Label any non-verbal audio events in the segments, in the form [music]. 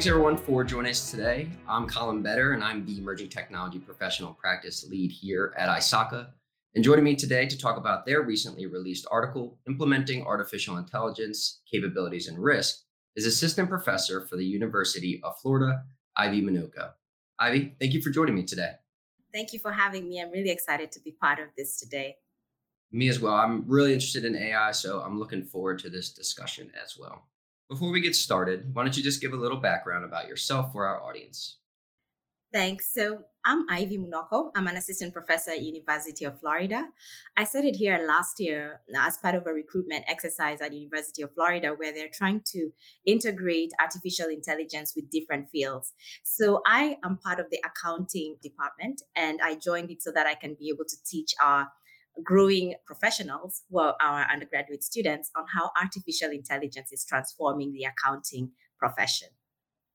Thanks everyone for joining us today. I'm Collin Beder, and I'm the Emerging Technology Professional Practice Lead here at ISACA. And joining me today to talk about their recently released article, Implementing Artificial Intelligence Capabilities and Risk, is Assistant Professor for the University of Florida, Ivy Munoko. Ivy, thank you for joining me today. Thank you for having me. I'm really excited to be part of this today. Me as well. I'm really interested in AI, so I'm looking forward to this discussion as well. Before we get started, why don't you just give a little background about yourself for our audience? Thanks. So I'm Ivy Munoko. I'm an assistant professor at University of Florida. I started here last year uh, as part of a recruitment exercise at University of Florida where they're trying to integrate artificial intelligence with different fields. So I am part of the accounting department and I joined it so that I can be able to teach our growing professionals who are our undergraduate students on how artificial intelligence is transforming the accounting profession.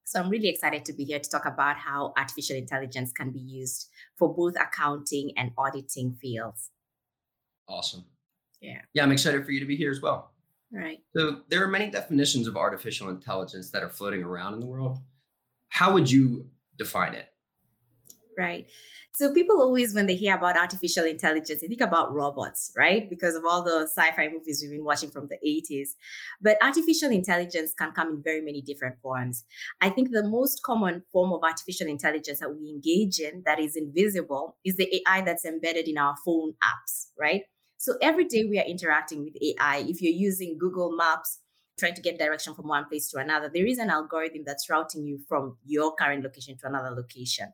So I'm really excited to be here to talk about how artificial intelligence can be used for both accounting and auditing fields. Awesome. Yeah. Yeah, I'm excited for you to be here as well. Right. So there are many definitions of artificial intelligence that are floating around in the world. How would you define it? Right. So people always, when they hear about artificial intelligence, they think about robots, right? Because of all the sci-fi movies we've been watching from the 80s. But artificial intelligence can come in very many different forms. I think the most common form of artificial intelligence that we engage in that is invisible is the AI that's embedded in our phone apps, right? So every day we are interacting with AI. If you're using Google Maps, trying to get direction from one place to another, there is an algorithm that's routing you from your current location to another location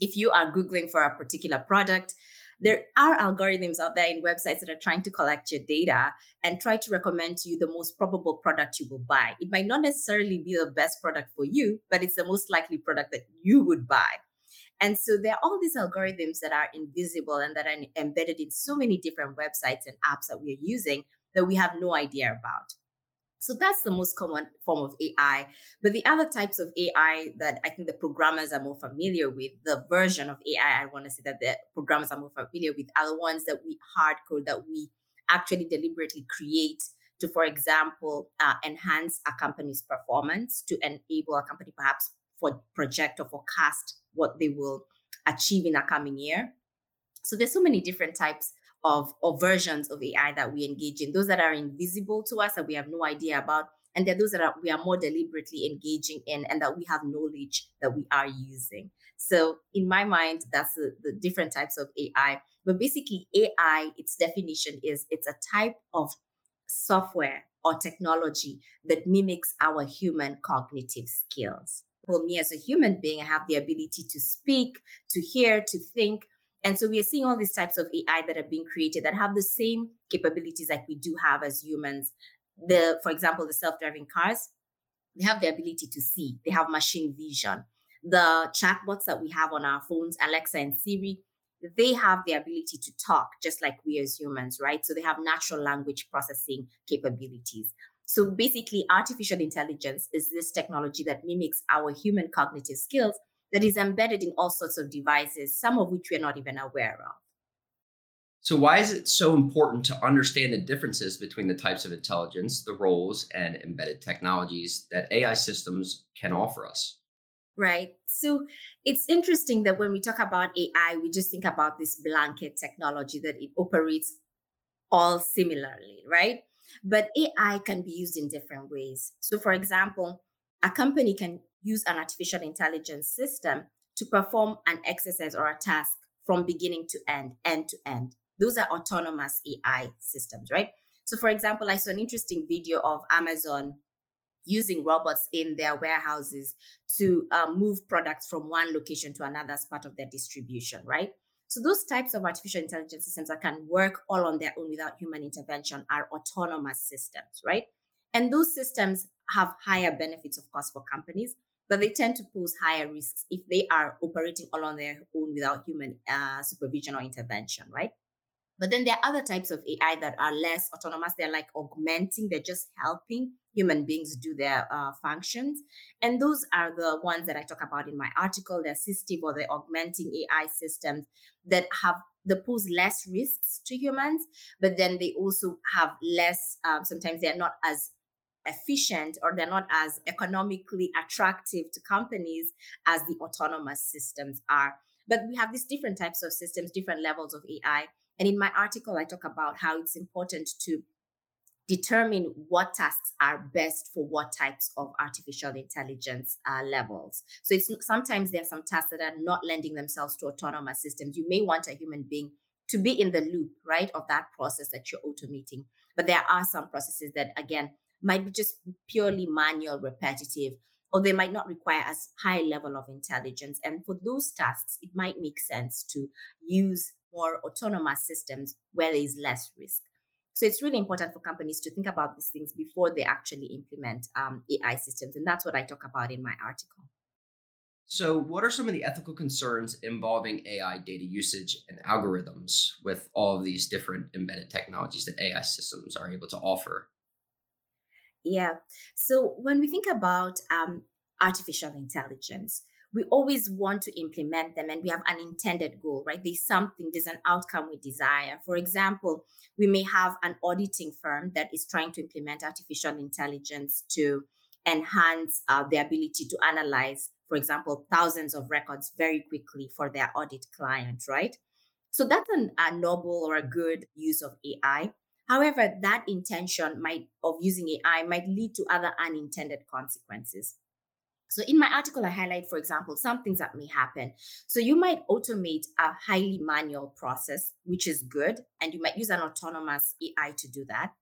if you are Googling for a particular product, there are algorithms out there in websites that are trying to collect your data and try to recommend to you the most probable product you will buy. It might not necessarily be the best product for you, but it's the most likely product that you would buy. And so there are all these algorithms that are invisible and that are embedded in so many different websites and apps that we are using that we have no idea about. So that's the most common form of AI. But the other types of AI that I think the programmers are more familiar with, the version of AI I want to say that the programmers are more familiar with, are the ones that we hard code, that we actually deliberately create to, for example, uh, enhance a company's performance, to enable a company perhaps for project or forecast what they will achieve in a coming year. So there's so many different types of, of versions of AI that we engage in, those that are invisible to us that we have no idea about, and are those that are, we are more deliberately engaging in and that we have knowledge that we are using. So in my mind, that's the, the different types of AI. But basically, AI, its definition is it's a type of software or technology that mimics our human cognitive skills. For me as a human being, I have the ability to speak, to hear, to think, and so we are seeing all these types of AI that are being created that have the same capabilities like we do have as humans. The, for example, the self-driving cars, they have the ability to see, they have machine vision. The chatbots that we have on our phones, Alexa and Siri, they have the ability to talk just like we as humans, right? So they have natural language processing capabilities. So basically, artificial intelligence is this technology that mimics our human cognitive skills that is embedded in all sorts of devices, some of which we're not even aware of. So, why is it so important to understand the differences between the types of intelligence, the roles, and embedded technologies that AI systems can offer us? Right. So, it's interesting that when we talk about AI, we just think about this blanket technology that it operates all similarly, right? But AI can be used in different ways. So, for example, a company can use an artificial intelligence system to perform an exercise or a task from beginning to end, end to end. Those are autonomous AI systems, right? So, for example, I saw an interesting video of Amazon using robots in their warehouses to uh, move products from one location to another as part of their distribution, right? So, those types of artificial intelligence systems that can work all on their own without human intervention are autonomous systems, right? And those systems have higher benefits, of course, for companies, but they tend to pose higher risks if they are operating all on their own without human uh, supervision or intervention, right? But then there are other types of AI that are less autonomous. They're like augmenting, they're just helping human beings do their uh, functions. And those are the ones that I talk about in my article, the assistive or the augmenting AI systems that have they pose less risks to humans, but then they also have less, um, sometimes they're not as efficient or they're not as economically attractive to companies as the autonomous systems are. But we have these different types of systems, different levels of AI. And in my article, I talk about how it's important to determine what tasks are best for what types of artificial intelligence uh, levels. So it's sometimes there are some tasks that are not lending themselves to autonomous systems. You may want a human being to be in the loop, right, of that process that you're automating. But there are some processes that, again, might be just purely manual, repetitive, or they might not require as high level of intelligence. And for those tasks, it might make sense to use more autonomous systems where there is less risk. So it's really important for companies to think about these things before they actually implement um, AI systems. And that's what I talk about in my article. So, what are some of the ethical concerns involving AI data usage and algorithms with all of these different embedded technologies that AI systems are able to offer? Yeah. So, when we think about um, artificial intelligence, we always want to implement them and we have an intended goal, right? There's something, there's an outcome we desire. For example, we may have an auditing firm that is trying to implement artificial intelligence to enhance uh, the ability to analyze, for example, thousands of records very quickly for their audit client, right? So that's an, a noble or a good use of AI. However, that intention might of using AI might lead to other unintended consequences. So in my article, I highlight, for example, some things that may happen. So you might automate a highly manual process, which is good, and you might use an autonomous AI to do that.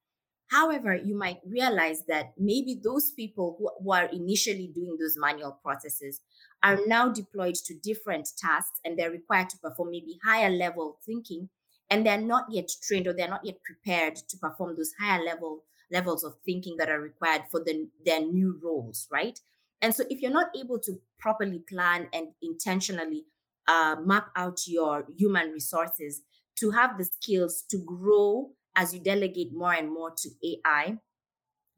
However, you might realize that maybe those people who, who are initially doing those manual processes are now deployed to different tasks and they're required to perform maybe higher level thinking and they're not yet trained or they're not yet prepared to perform those higher level levels of thinking that are required for the, their new roles, right? And so, if you're not able to properly plan and intentionally uh, map out your human resources to have the skills to grow as you delegate more and more to AI,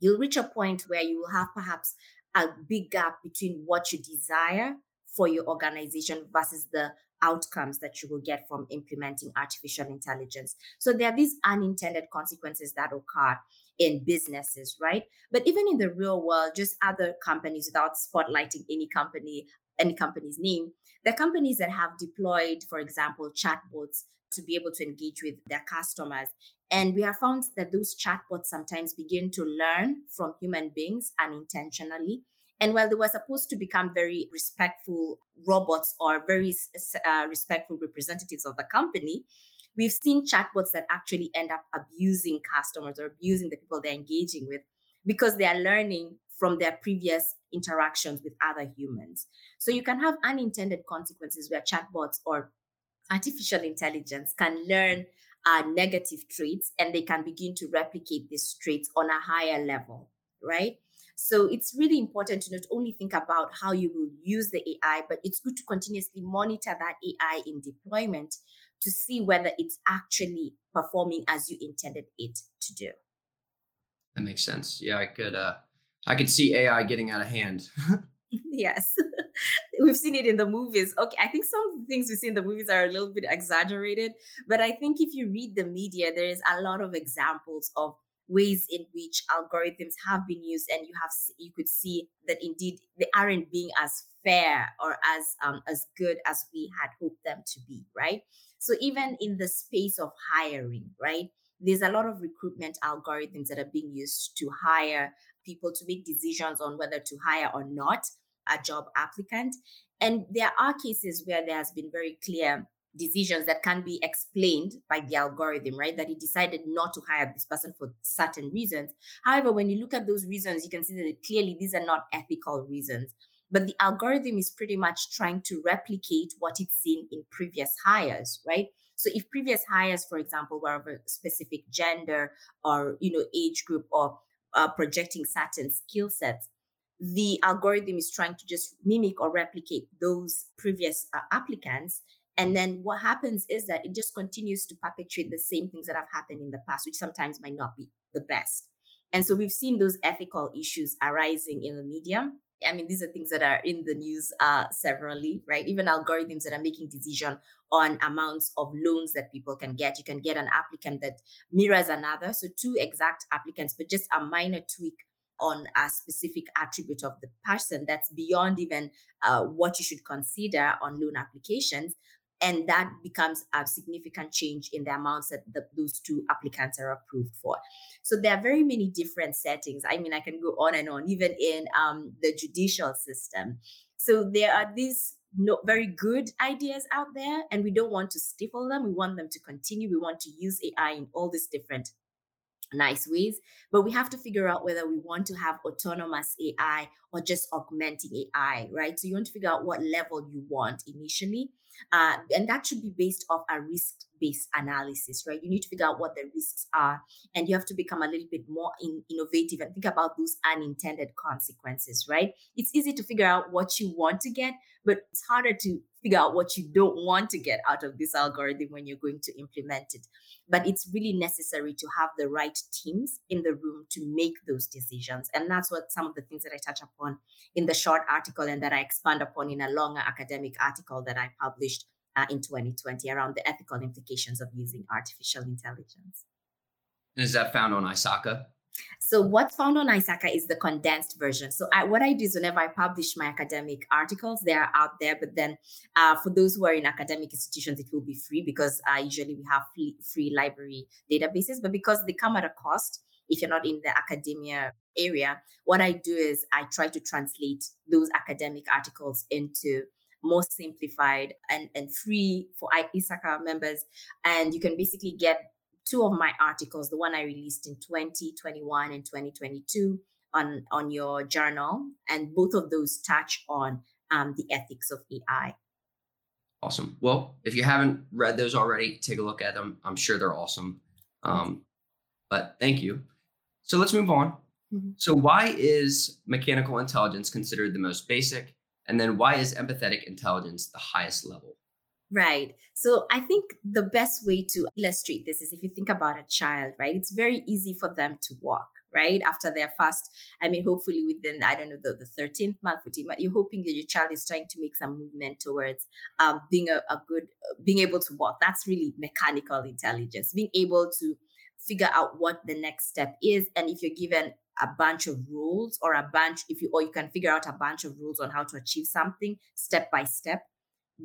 you'll reach a point where you will have perhaps a big gap between what you desire for your organization versus the outcomes that you will get from implementing artificial intelligence. So there are these unintended consequences that occur in businesses, right? But even in the real world, just other companies without spotlighting any company, any company's name, the companies that have deployed, for example, chatbots to be able to engage with their customers. And we have found that those chatbots sometimes begin to learn from human beings unintentionally. And while they were supposed to become very respectful robots or very uh, respectful representatives of the company, we've seen chatbots that actually end up abusing customers or abusing the people they're engaging with because they are learning from their previous interactions with other humans. So you can have unintended consequences where chatbots or artificial intelligence can learn uh, negative traits and they can begin to replicate these traits on a higher level, right? So it's really important to not only think about how you will use the AI, but it's good to continuously monitor that AI in deployment to see whether it's actually performing as you intended it to do. That makes sense. Yeah, I could uh I could see AI getting out of hand. [laughs] [laughs] yes. [laughs] We've seen it in the movies. Okay, I think some things we see in the movies are a little bit exaggerated, but I think if you read the media, there is a lot of examples of ways in which algorithms have been used and you have you could see that indeed they aren't being as fair or as um, as good as we had hoped them to be right? So even in the space of hiring right there's a lot of recruitment algorithms that are being used to hire people to make decisions on whether to hire or not a job applicant. And there are cases where there has been very clear decisions that can be explained by the algorithm, right? That he decided not to hire this person for certain reasons. However, when you look at those reasons, you can see that clearly these are not ethical reasons. But the algorithm is pretty much trying to replicate what it's seen in previous hires, right? So if previous hires, for example, were of a specific gender or you know age group or uh, projecting certain skill sets, the algorithm is trying to just mimic or replicate those previous uh, applicants and then what happens is that it just continues to perpetuate the same things that have happened in the past, which sometimes might not be the best. And so we've seen those ethical issues arising in the media. I mean, these are things that are in the news uh, severally, right? Even algorithms that are making decision on amounts of loans that people can get. You can get an applicant that mirrors another, so two exact applicants, but just a minor tweak on a specific attribute of the person that's beyond even uh, what you should consider on loan applications and that becomes a significant change in the amounts that the, those two applicants are approved for. So there are very many different settings. I mean i can go on and on even in um, the judicial system. So there are these no, very good ideas out there and we don't want to stifle them. We want them to continue. We want to use ai in all these different nice ways but we have to figure out whether we want to have autonomous ai or just augmenting ai right so you want to figure out what level you want initially uh, and that should be based off a risk based analysis, right? You need to figure out what the risks are, and you have to become a little bit more in, innovative and think about those unintended consequences, right? It's easy to figure out what you want to get, but it's harder to figure out what you don't want to get out of this algorithm when you're going to implement it. But it's really necessary to have the right teams in the room to make those decisions. And that's what some of the things that I touch upon in the short article and that I expand upon in a longer academic article that I published uh, in 2020 around the ethical implications of using artificial intelligence. Is that found on ISACA? So what's found on ISACA is the condensed version. So I, what I do is whenever I publish my academic articles, they are out there. But then uh, for those who are in academic institutions, it will be free because uh, usually we have free, free library databases. But because they come at a cost, if you're not in the academia area, what I do is I try to translate those academic articles into more simplified and, and free for ISACA members. And you can basically get two of my articles, the one I released in 2021 and 2022 on, on your journal. And both of those touch on um, the ethics of AI. Awesome. Well, if you haven't read those already, take a look at them. I'm sure they're awesome. Um, but thank you. So let's move on. Mm-hmm. So, why is mechanical intelligence considered the most basic and then why is empathetic intelligence the highest level? Right. So I think the best way to illustrate this is if you think about a child, right? It's very easy for them to walk, right? After their first, I mean, hopefully within, I don't know, the, the 13th month, but you're hoping that your child is trying to make some movement towards um, being a, a good, being able to walk. That's really mechanical intelligence, being able to figure out what the next step is. And if you're given a bunch of rules or a bunch if you or you can figure out a bunch of rules on how to achieve something step by step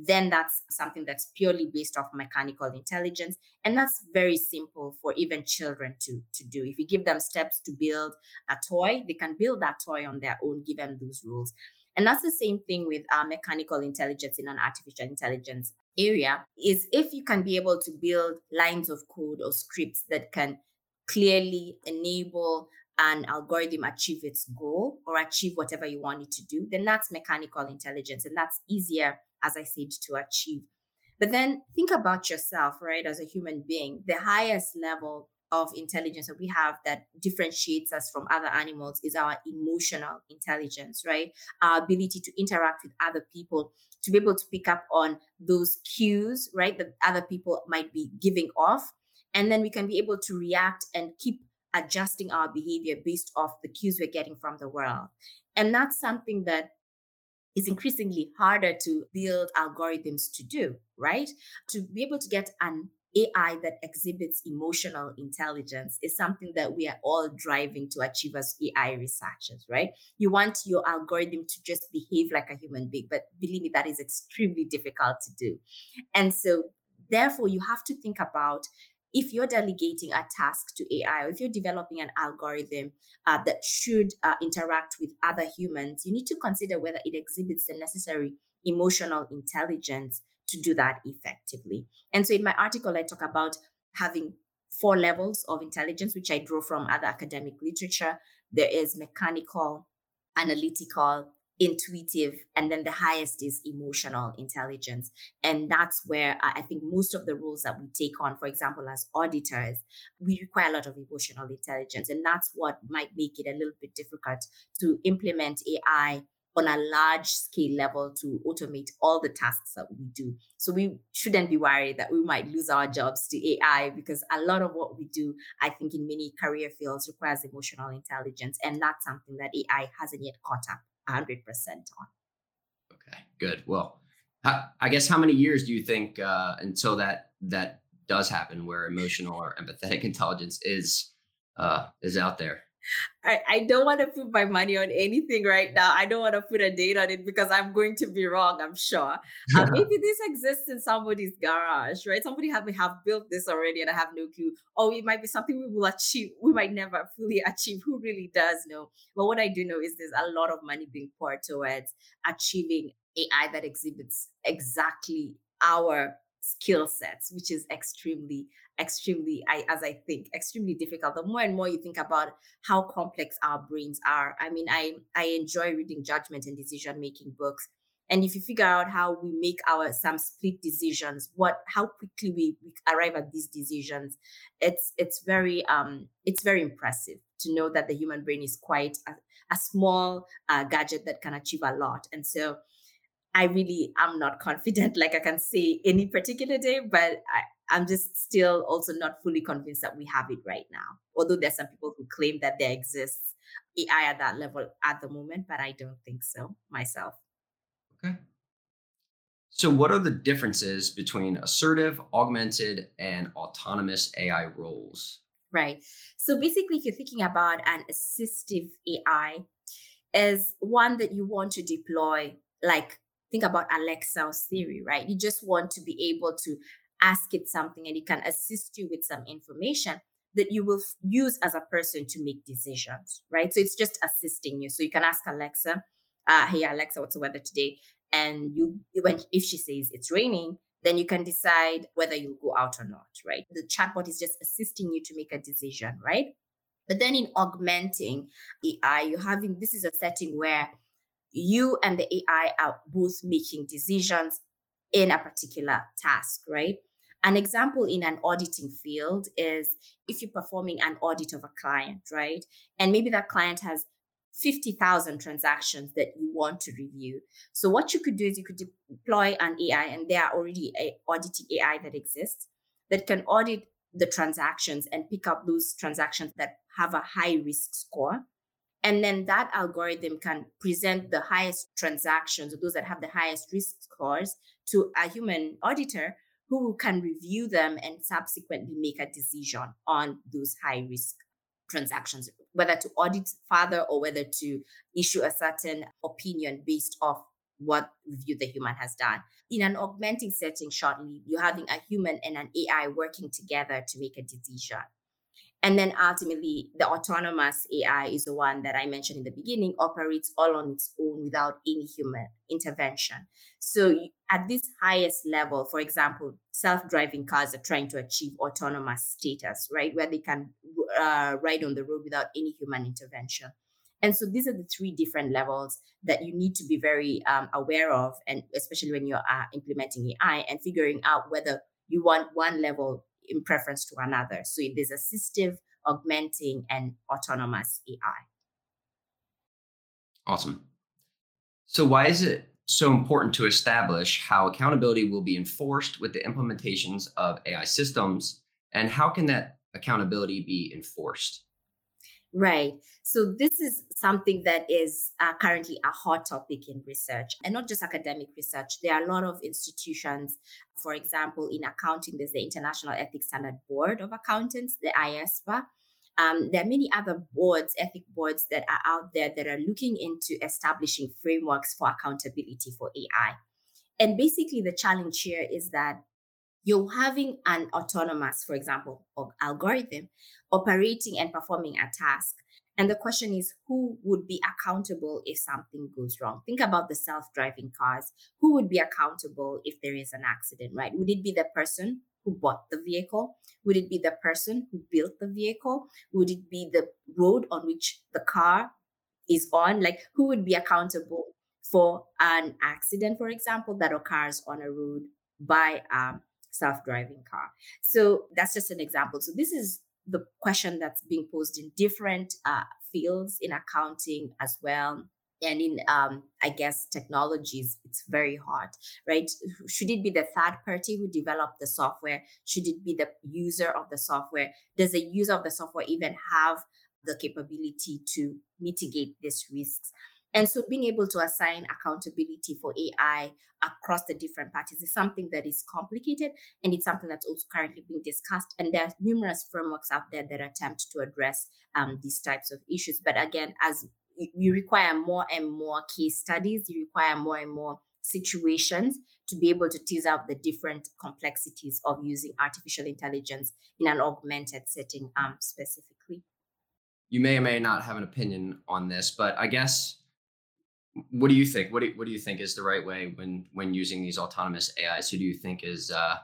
then that's something that's purely based off mechanical intelligence and that's very simple for even children to to do if you give them steps to build a toy they can build that toy on their own given those rules and that's the same thing with uh, mechanical intelligence in an artificial intelligence area is if you can be able to build lines of code or scripts that can clearly enable an algorithm achieve its goal or achieve whatever you want it to do, then that's mechanical intelligence. And that's easier, as I said, to achieve. But then think about yourself, right, as a human being. The highest level of intelligence that we have that differentiates us from other animals is our emotional intelligence, right? Our ability to interact with other people, to be able to pick up on those cues, right, that other people might be giving off. And then we can be able to react and keep adjusting our behavior based off the cues we're getting from the world. And that's something that is increasingly harder to build algorithms to do, right? To be able to get an AI that exhibits emotional intelligence is something that we are all driving to achieve as AI researchers, right? You want your algorithm to just behave like a human being, but believe me, that is extremely difficult to do. And so, therefore, you have to think about if you're delegating a task to AI or if you're developing an algorithm uh, that should uh, interact with other humans, you need to consider whether it exhibits the necessary emotional intelligence to do that effectively. And so in my article, I talk about having four levels of intelligence, which I draw from other academic literature. There is mechanical, analytical, intuitive and then the highest is emotional intelligence and that's where i think most of the roles that we take on for example as auditors we require a lot of emotional intelligence and that's what might make it a little bit difficult to implement ai on a large scale level to automate all the tasks that we do. So we shouldn't be worried that we might lose our jobs to AI because a lot of what we do, I think, in many career fields requires emotional intelligence. And that's something that AI hasn't yet caught up 100% on. Okay, good. Well, I guess how many years do you think uh, until that that does happen, where emotional or empathetic [laughs] intelligence is uh, is out there? I, I don't want to put my money on anything right now. I don't want to put a date on it because I'm going to be wrong, I'm sure. Uh, [laughs] maybe this exists in somebody's garage, right? Somebody have, have built this already and I have no clue. Or it might be something we will achieve. We might never fully [laughs] achieve. Who really does know? But what I do know is there's a lot of money being poured towards achieving AI that exhibits exactly our skill sets, which is extremely, extremely, I, as I think, extremely difficult. The more and more you think about how complex our brains are. I mean, I I enjoy reading judgment and decision making books. And if you figure out how we make our some split decisions, what how quickly we, we arrive at these decisions, it's it's very um it's very impressive to know that the human brain is quite a, a small uh, gadget that can achieve a lot. And so I really am not [laughs] confident, like I can say any particular day, but I, I'm just still also not fully convinced that we have it right now. Although there's some people who claim that there exists AI at that level at the moment, but I don't think so myself. Okay. So, what are the differences between assertive, augmented, and autonomous AI roles? Right. So, basically, if you're thinking about an assistive AI, is one that you want to deploy like think about Alexa's Siri, right? You just want to be able to ask it something and it can assist you with some information that you will use as a person to make decisions, right? So it's just assisting you. So you can ask Alexa, uh, "Hey Alexa, what's the weather today?" And you, when if she says it's raining, then you can decide whether you'll go out or not, right? The chatbot is just assisting you to make a decision, right? But then in augmenting AI, you're having this is a setting where you and the AI are both making decisions in a particular task, right? An example in an auditing field is if you're performing an audit of a client, right? And maybe that client has 50,000 transactions that you want to review. So what you could do is you could deploy an AI and there are already a auditing AI that exists that can audit the transactions and pick up those transactions that have a high risk score and then that algorithm can present the highest transactions, those that have the highest risk scores, to a human auditor who can review them and subsequently make a decision on those high risk transactions, whether to audit further or whether to issue a certain opinion based off what review the human has done. In an augmenting setting, shortly, you're having a human and an AI working together to make a decision. And then ultimately, the autonomous AI is the one that I mentioned in the beginning, operates all on its own without any human intervention. So, at this highest level, for example, self driving cars are trying to achieve autonomous status, right? Where they can uh, ride on the road without any human intervention. And so, these are the three different levels that you need to be very um, aware of, and especially when you're uh, implementing AI and figuring out whether you want one level in preference to another. So it is assistive, augmenting, and autonomous AI. Awesome. So, why is it so important to establish how accountability will be enforced with the implementations of AI systems? And how can that accountability be enforced? Right. So, this is something that is uh, currently a hot topic in research and not just academic research. There are a lot of institutions, for example, in accounting, there's the International Ethics Standard Board of Accountants, the IESBA. Um, there are many other boards, ethic boards that are out there that are looking into establishing frameworks for accountability for AI. And basically, the challenge here is that you're having an autonomous, for example, algorithm operating and performing a task. And the question is, who would be accountable if something goes wrong? Think about the self driving cars. Who would be accountable if there is an accident, right? Would it be the person who bought the vehicle? Would it be the person who built the vehicle? Would it be the road on which the car is on? Like, who would be accountable for an accident, for example, that occurs on a road by um, self-driving car. So that's just an example. So this is the question that's being posed in different uh, fields in accounting as well and in um, i guess technologies it's very hard right should it be the third party who developed the software should it be the user of the software does the user of the software even have the capability to mitigate these risks And so being able to assign accountability for AI across the different parties is something that is complicated and it's something that's also currently being discussed. And there are numerous frameworks out there that attempt to address um, these types of issues. But again, as you require more and more case studies, you require more and more situations to be able to tease out the different complexities of using artificial intelligence in an augmented setting um, specifically. You may or may not have an opinion on this, but I guess what do you think? What do you, what do you think is the right way when when using these autonomous AIs? Who do you think is uh,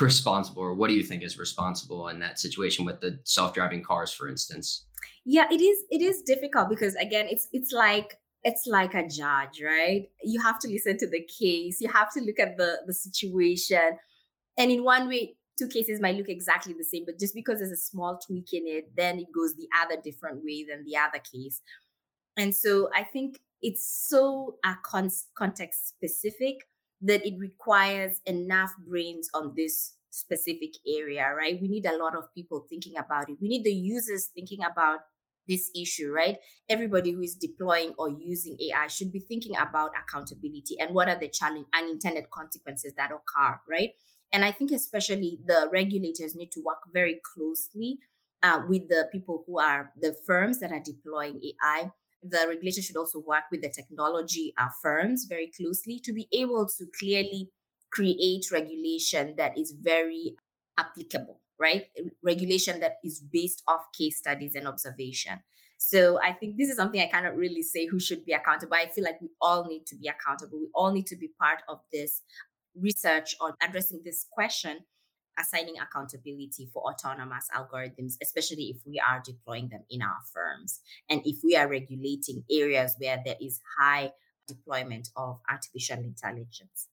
responsible, or what do you think is responsible in that situation with the self driving cars, for instance? Yeah, it is. It is difficult because again, it's it's like it's like a judge, right? You have to listen to the case. You have to look at the the situation, and in one way, two cases might look exactly the same, but just because there's a small tweak in it, then it goes the other different way than the other case. And so I think it's so uh, con- context specific that it requires enough brains on this specific area, right? We need a lot of people thinking about it. We need the users thinking about this issue, right? Everybody who is deploying or using AI should be thinking about accountability and what are the challenge unintended consequences that occur, right? And I think especially the regulators need to work very closely uh, with the people who are the firms that are deploying AI the regulator should also work with the technology firms very closely to be able to clearly create regulation that is very applicable, right? Regulation that is based off case studies and observation. So I think this is something I cannot really say who should be accountable. I feel like we all need to be accountable. We all need to be part of this research or addressing this question assigning accountability for autonomous algorithms, especially if we are deploying them in our firms and if we are regulating areas where there is high deployment of artificial intelligence.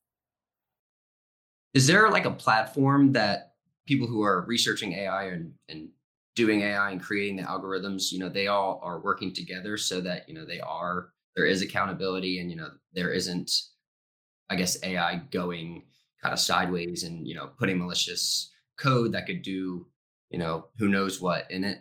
Is there like a platform that people who are researching AI and, and doing AI and creating the algorithms, you know, they all are working together so that, you know, they are, there is accountability and, you know, there isn't, I guess, AI going kind of sideways and you know putting malicious code that could do you know who knows what in it.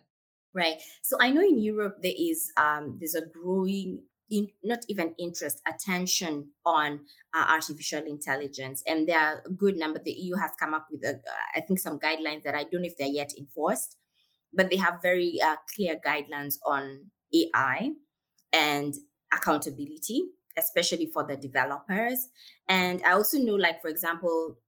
Right. So i know in europe there is um there's a growing in, not even interest attention on uh, artificial intelligence and there are a good number the eu has come up with a, I think some guidelines that i don't know if they're yet enforced but they have very uh, clear guidelines on ai and accountability especially for the developers. And I also know, like, for example,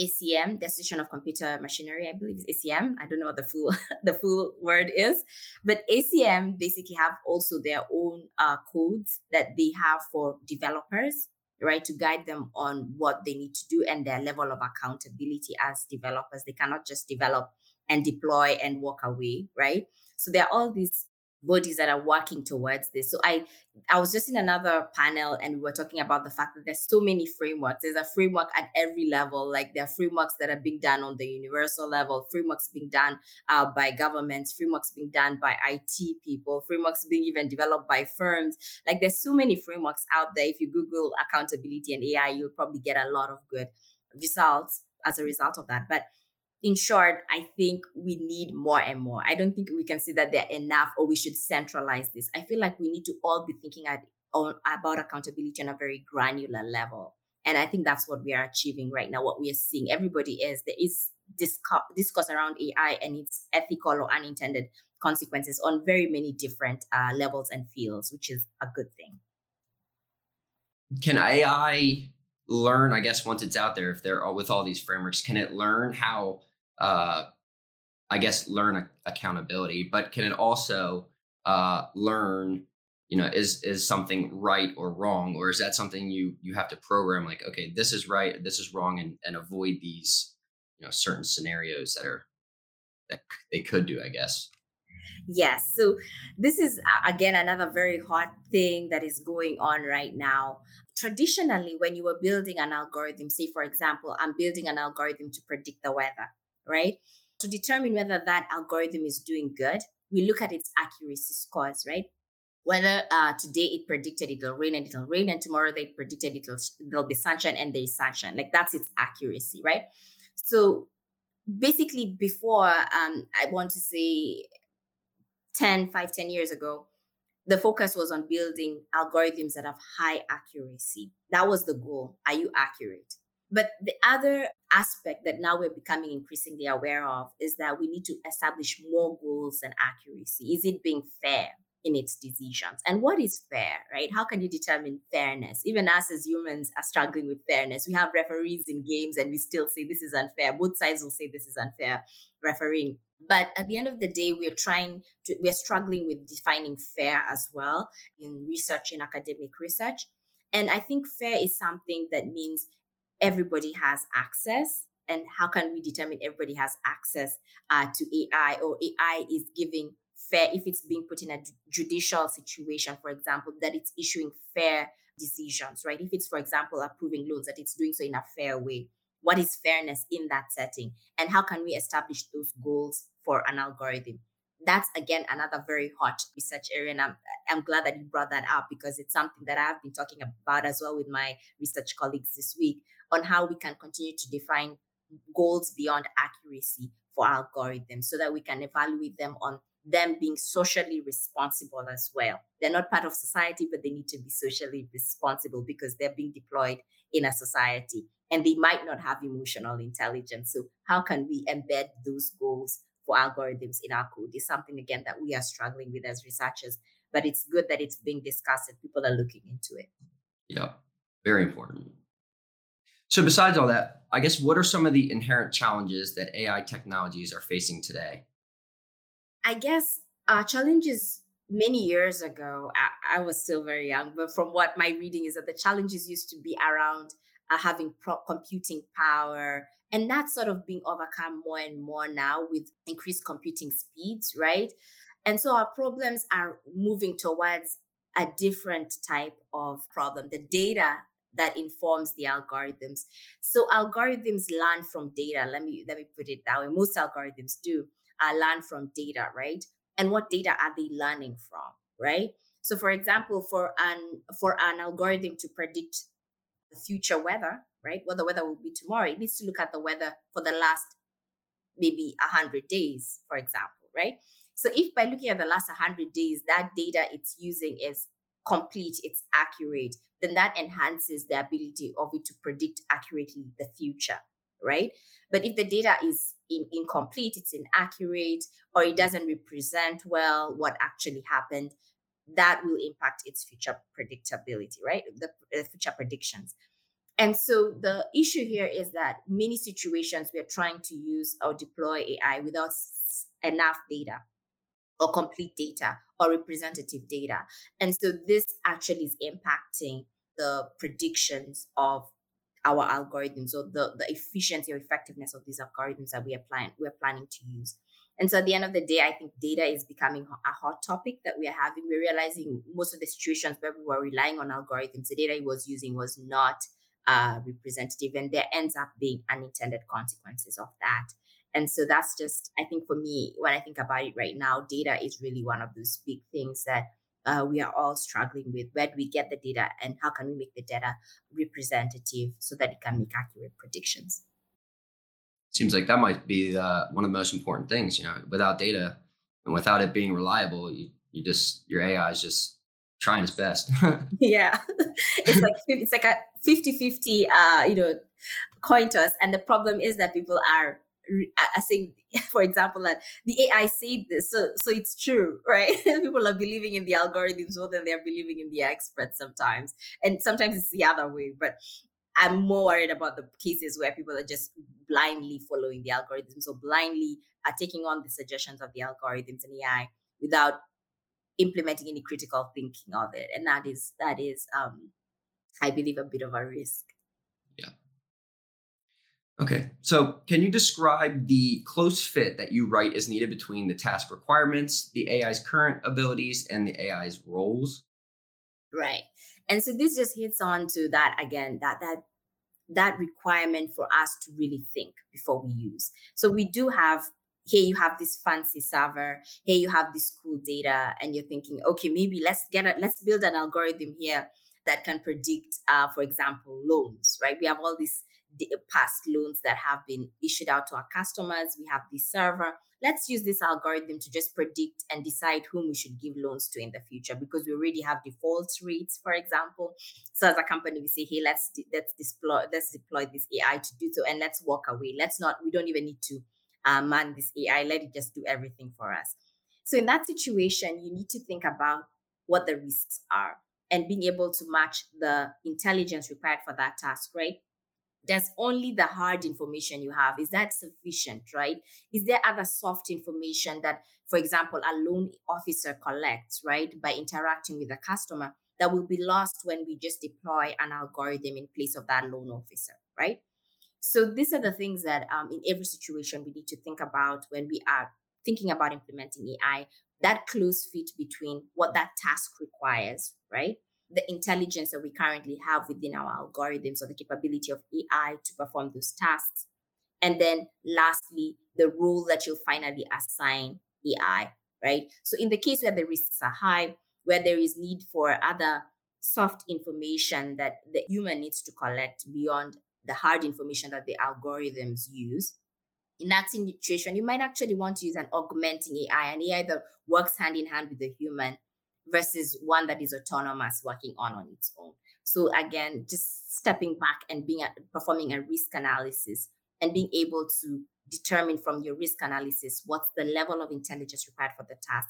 ACM, Decision of Computer Machinery, I believe is ACM. I don't know what the full [laughs] the full word is, but ACM basically have also their own uh, codes that they have for developers, right, to guide them on what they need to do and their level of accountability as developers. They cannot just develop and deploy and walk away, right? So there are all these bodies that are working towards this. So I I was just in another panel and we were talking about the fact that there's so many frameworks. There's a framework at every level. Like there are frameworks that are being done on the universal level, frameworks being done uh, by governments, frameworks being done by IT people, frameworks being even developed by firms. Like there's so many frameworks out there. If you Google accountability and AI, you'll probably get a lot of good results as a result of that. But in short, I think we need more and more. I don't think we can say that they're enough or we should centralize this. I feel like we need to all be thinking at, about accountability on a very granular level. And I think that's what we are achieving right now. What we are seeing, everybody is there is discuss, discuss around AI and its ethical or unintended consequences on very many different uh, levels and fields, which is a good thing. Can AI learn? I guess once it's out there, if they're with all these frameworks, can it learn how uh, I guess, learn accountability, but can it also uh, learn, you know, is is something right or wrong, or is that something you you have to program? Like, okay, this is right, this is wrong, and and avoid these, you know, certain scenarios that are that they could do, I guess. Yes. So this is again another very hot thing that is going on right now. Traditionally, when you were building an algorithm, say for example, I'm building an algorithm to predict the weather right? To determine whether that algorithm is doing good, we look at its accuracy scores, right? Whether uh, today it predicted it'll rain and it'll rain, and tomorrow they predicted it'll there'll be sunshine and there's sunshine. Like that's its accuracy, right? So basically, before um, I want to say 10, 5, 10 years ago, the focus was on building algorithms that have high accuracy. That was the goal. Are you accurate? But the other aspect that now we're becoming increasingly aware of is that we need to establish more goals and accuracy. Is it being fair? in its decisions. And what is fair, right? How can you determine fairness? Even us as humans are struggling with fairness. We have referees in games and we still say this is unfair. Both sides will say this is unfair refereeing. But at the end of the day, we're trying to, we're struggling with defining fair as well in research, in academic research. And I think fair is something that means everybody has access and how can we determine everybody has access uh, to AI or AI is giving fair if it's being put in a judicial situation, for example, that it's issuing fair decisions, right? If it's, for example, approving loans, that it's doing so in a fair way. What is fairness in that setting? And how can we establish those goals for an algorithm? That's again another very hot research area. And I'm, I'm glad that you brought that up because it's something that I've been talking about as well with my research colleagues this week on how we can continue to define goals beyond accuracy for algorithms so that we can evaluate them on them being socially responsible as well. They're not part of society, but they need to be socially responsible because they're being deployed in a society and they might not have emotional intelligence. So, how can we embed those goals for algorithms in our code? Is something, again, that we are struggling with as researchers, but it's good that it's being discussed and people are looking into it. Yeah, very important. So, besides all that, I guess what are some of the inherent challenges that AI technologies are facing today? I guess uh, challenges many years ago, I, I, was still very young, but from what my reading is that the challenges used to be around uh, having pro- computing power, and that's sort of being overcome more and more now with increased computing speeds, right? And so our problems are moving towards a different type of problem the data that informs the algorithms so algorithms learn from data let me let me put it that way most algorithms do uh, learn from data, right? And what data are they learning from, right? So, for example, for an for an algorithm to predict the future weather, right, what the weather will be tomorrow, it needs to look at the weather for the last maybe hundred days, for example, right? So, if by looking at the last hundred days, that data it's using is complete, it's accurate, then that enhances the ability of it to predict accurately the future, right? But if the data is in, incomplete, it's inaccurate, or it doesn't represent well what actually happened, that will impact its future predictability, right? The, the future predictions. And so the issue here is that many situations we are trying to use or deploy AI without enough data or complete data or representative data. And so this actually is impacting the predictions of our algorithms or the, the efficiency or effectiveness of these algorithms that we are planning we're planning to use. And so at the end of the day, I think data is becoming a hot topic that we are having. We're realizing most of the situations where we were relying on algorithms, the data it was using was not uh, representative, and there ends up being unintended consequences of that. And so that's just, I think for me, when I think about it right now, data is really one of those big things that uh, we are all struggling with. Where do we get the data and how can we make the data representative so that it can make accurate predictions? Seems like that might be uh, one of the most important things. You know, without data and without it being reliable, you, you just your AI is just trying its best. [laughs] yeah, [laughs] it's like it's like a 50-50, uh, you know, coin toss. And the problem is that people are I think, [laughs] for example, that the AI said this, so so it's true, [laughs] right? People are believing in the algorithms more than they're believing in the experts sometimes, and sometimes it's the other way. But I'm more worried about the cases where people are just blindly following the algorithms or blindly are taking on the suggestions of the algorithms and AI without implementing any critical thinking of it, and that is that is, um, I believe, a bit of a risk. Okay, so can you describe the close fit that you write is needed between the task requirements, the AI's current abilities, and the AI's roles? Right. And so this just hits on to that again, that that that requirement for us to really think before we use. So we do have here you have this fancy server, here you have this cool data, and you're thinking, okay, maybe let's get a let's build an algorithm here that can predict, uh, for example, loans, right? We have all these past loans that have been issued out to our customers. We have the server. Let's use this algorithm to just predict and decide whom we should give loans to in the future because we already have default rates, for example. So as a company, we say, hey, let's let's deploy let's deploy this AI to do so, and let's walk away. Let's not. We don't even need to uh, man this AI. Let it just do everything for us. So in that situation, you need to think about what the risks are and being able to match the intelligence required for that task, right? There's only the hard information you have. Is that sufficient, right? Is there other soft information that, for example, a loan officer collects, right, by interacting with the customer that will be lost when we just deploy an algorithm in place of that loan officer, right? So these are the things that um, in every situation we need to think about when we are thinking about implementing AI. That close fit between what that task requires, right? The intelligence that we currently have within our algorithms or the capability of AI to perform those tasks. And then lastly, the role that you'll finally assign AI, right? So in the case where the risks are high, where there is need for other soft information that the human needs to collect beyond the hard information that the algorithms use, in that situation, you might actually want to use an augmenting AI, an AI that works hand in hand with the human versus one that is autonomous working on on its own. So again just stepping back and being a, performing a risk analysis and being able to determine from your risk analysis what's the level of intelligence required for the task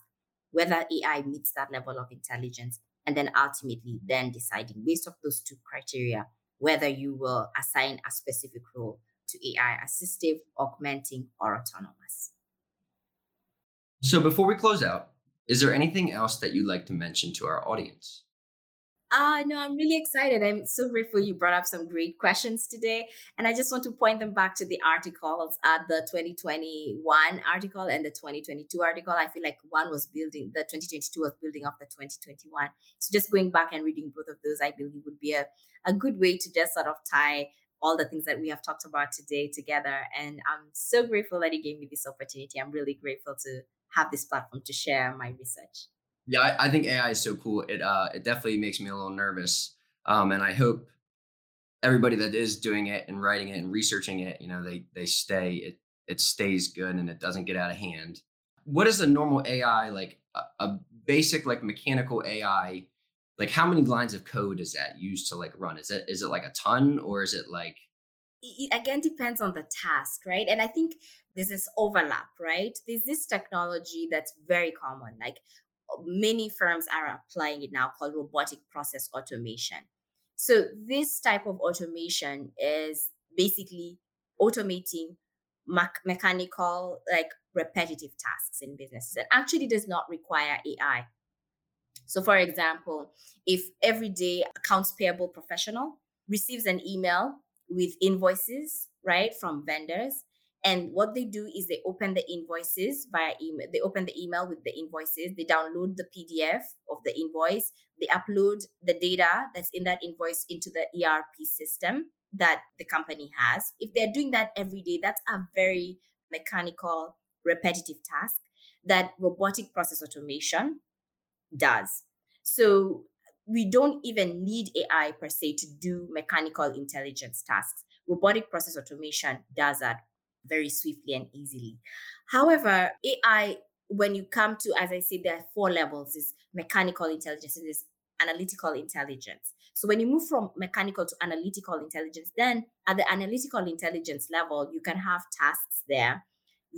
whether ai meets that level of intelligence and then ultimately then deciding based off those two criteria whether you will assign a specific role to ai assistive augmenting or autonomous. So before we close out is there anything else that you'd like to mention to our audience? Uh, no, I'm really excited. I'm so grateful you brought up some great questions today. And I just want to point them back to the articles, uh, the 2021 article and the 2022 article. I feel like one was building, the 2022 was building off the 2021. So just going back and reading both of those, I believe would be a, a good way to just sort of tie all the things that we have talked about today together. And I'm so grateful that you gave me this opportunity. I'm really grateful to have this platform to share my research. Yeah, I, I think AI is so cool. It uh, it definitely makes me a little nervous, um, and I hope everybody that is doing it and writing it and researching it, you know, they they stay it it stays good and it doesn't get out of hand. What is a normal AI like a, a basic like mechanical AI? Like how many lines of code is that used to like run? Is it is it like a ton or is it like it again depends on the task, right? And I think there's this overlap, right? There's this technology that's very common, like uh, many firms are applying it now called robotic process automation. So, this type of automation is basically automating me- mechanical, like repetitive tasks in businesses and actually does not require AI. So, for example, if everyday accounts payable professional receives an email with invoices, right, from vendors. And what they do is they open the invoices via email. They open the email with the invoices. They download the PDF of the invoice. They upload the data that's in that invoice into the ERP system that the company has. If they're doing that every day, that's a very mechanical, repetitive task that robotic process automation does. So we don't even need AI per se to do mechanical intelligence tasks. Robotic process automation does that very swiftly and easily. However, AI, when you come to, as I said, there are four levels is mechanical intelligence, and analytical intelligence. So when you move from mechanical to analytical intelligence, then at the analytical intelligence level, you can have tasks there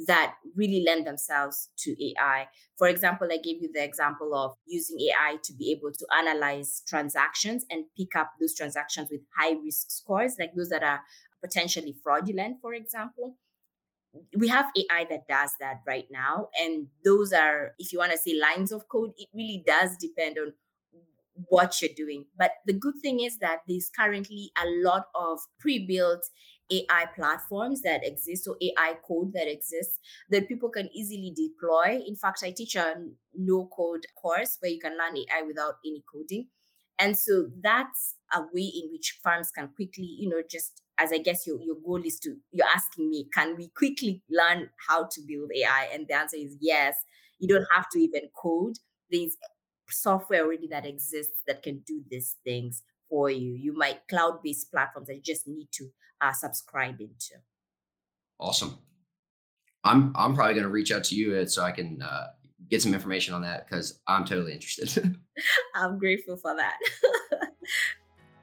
that really lend themselves to AI. For example, I gave you the example of using AI to be able to analyze transactions and pick up those transactions with high risk scores, like those that are potentially fraudulent, for example. We have AI that does that right now. And those are, if you want to say lines of code, it really does depend on what you're doing. But the good thing is that there's currently a lot of pre built AI platforms that exist or AI code that exists that people can easily deploy. In fact, I teach a no code course where you can learn AI without any coding. And so that's a way in which farms can quickly, you know, just as I guess your, your goal is to, you're asking me, can we quickly learn how to build AI? And the answer is yes. You don't have to even code. There's software already that exists that can do these things for you. You might cloud-based platforms that you just need to uh, subscribe into. Awesome. I'm I'm probably going to reach out to you so I can uh, get some information on that because I'm totally interested. [laughs] I'm grateful for that.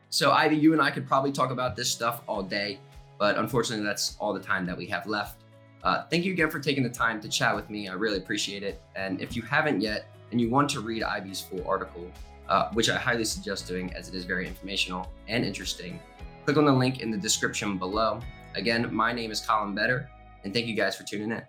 so Ivy, you and I could probably talk about this stuff all day, but unfortunately, that's all the time that we have left. Uh, thank you again for taking the time to chat with me. I really appreciate it. And if you haven't yet and you want to read Ivy's full article, uh, which I highly suggest doing as it is very informational and interesting, click on the link in the description below. Again, my name is Collin Beder, and thank you guys for tuning in.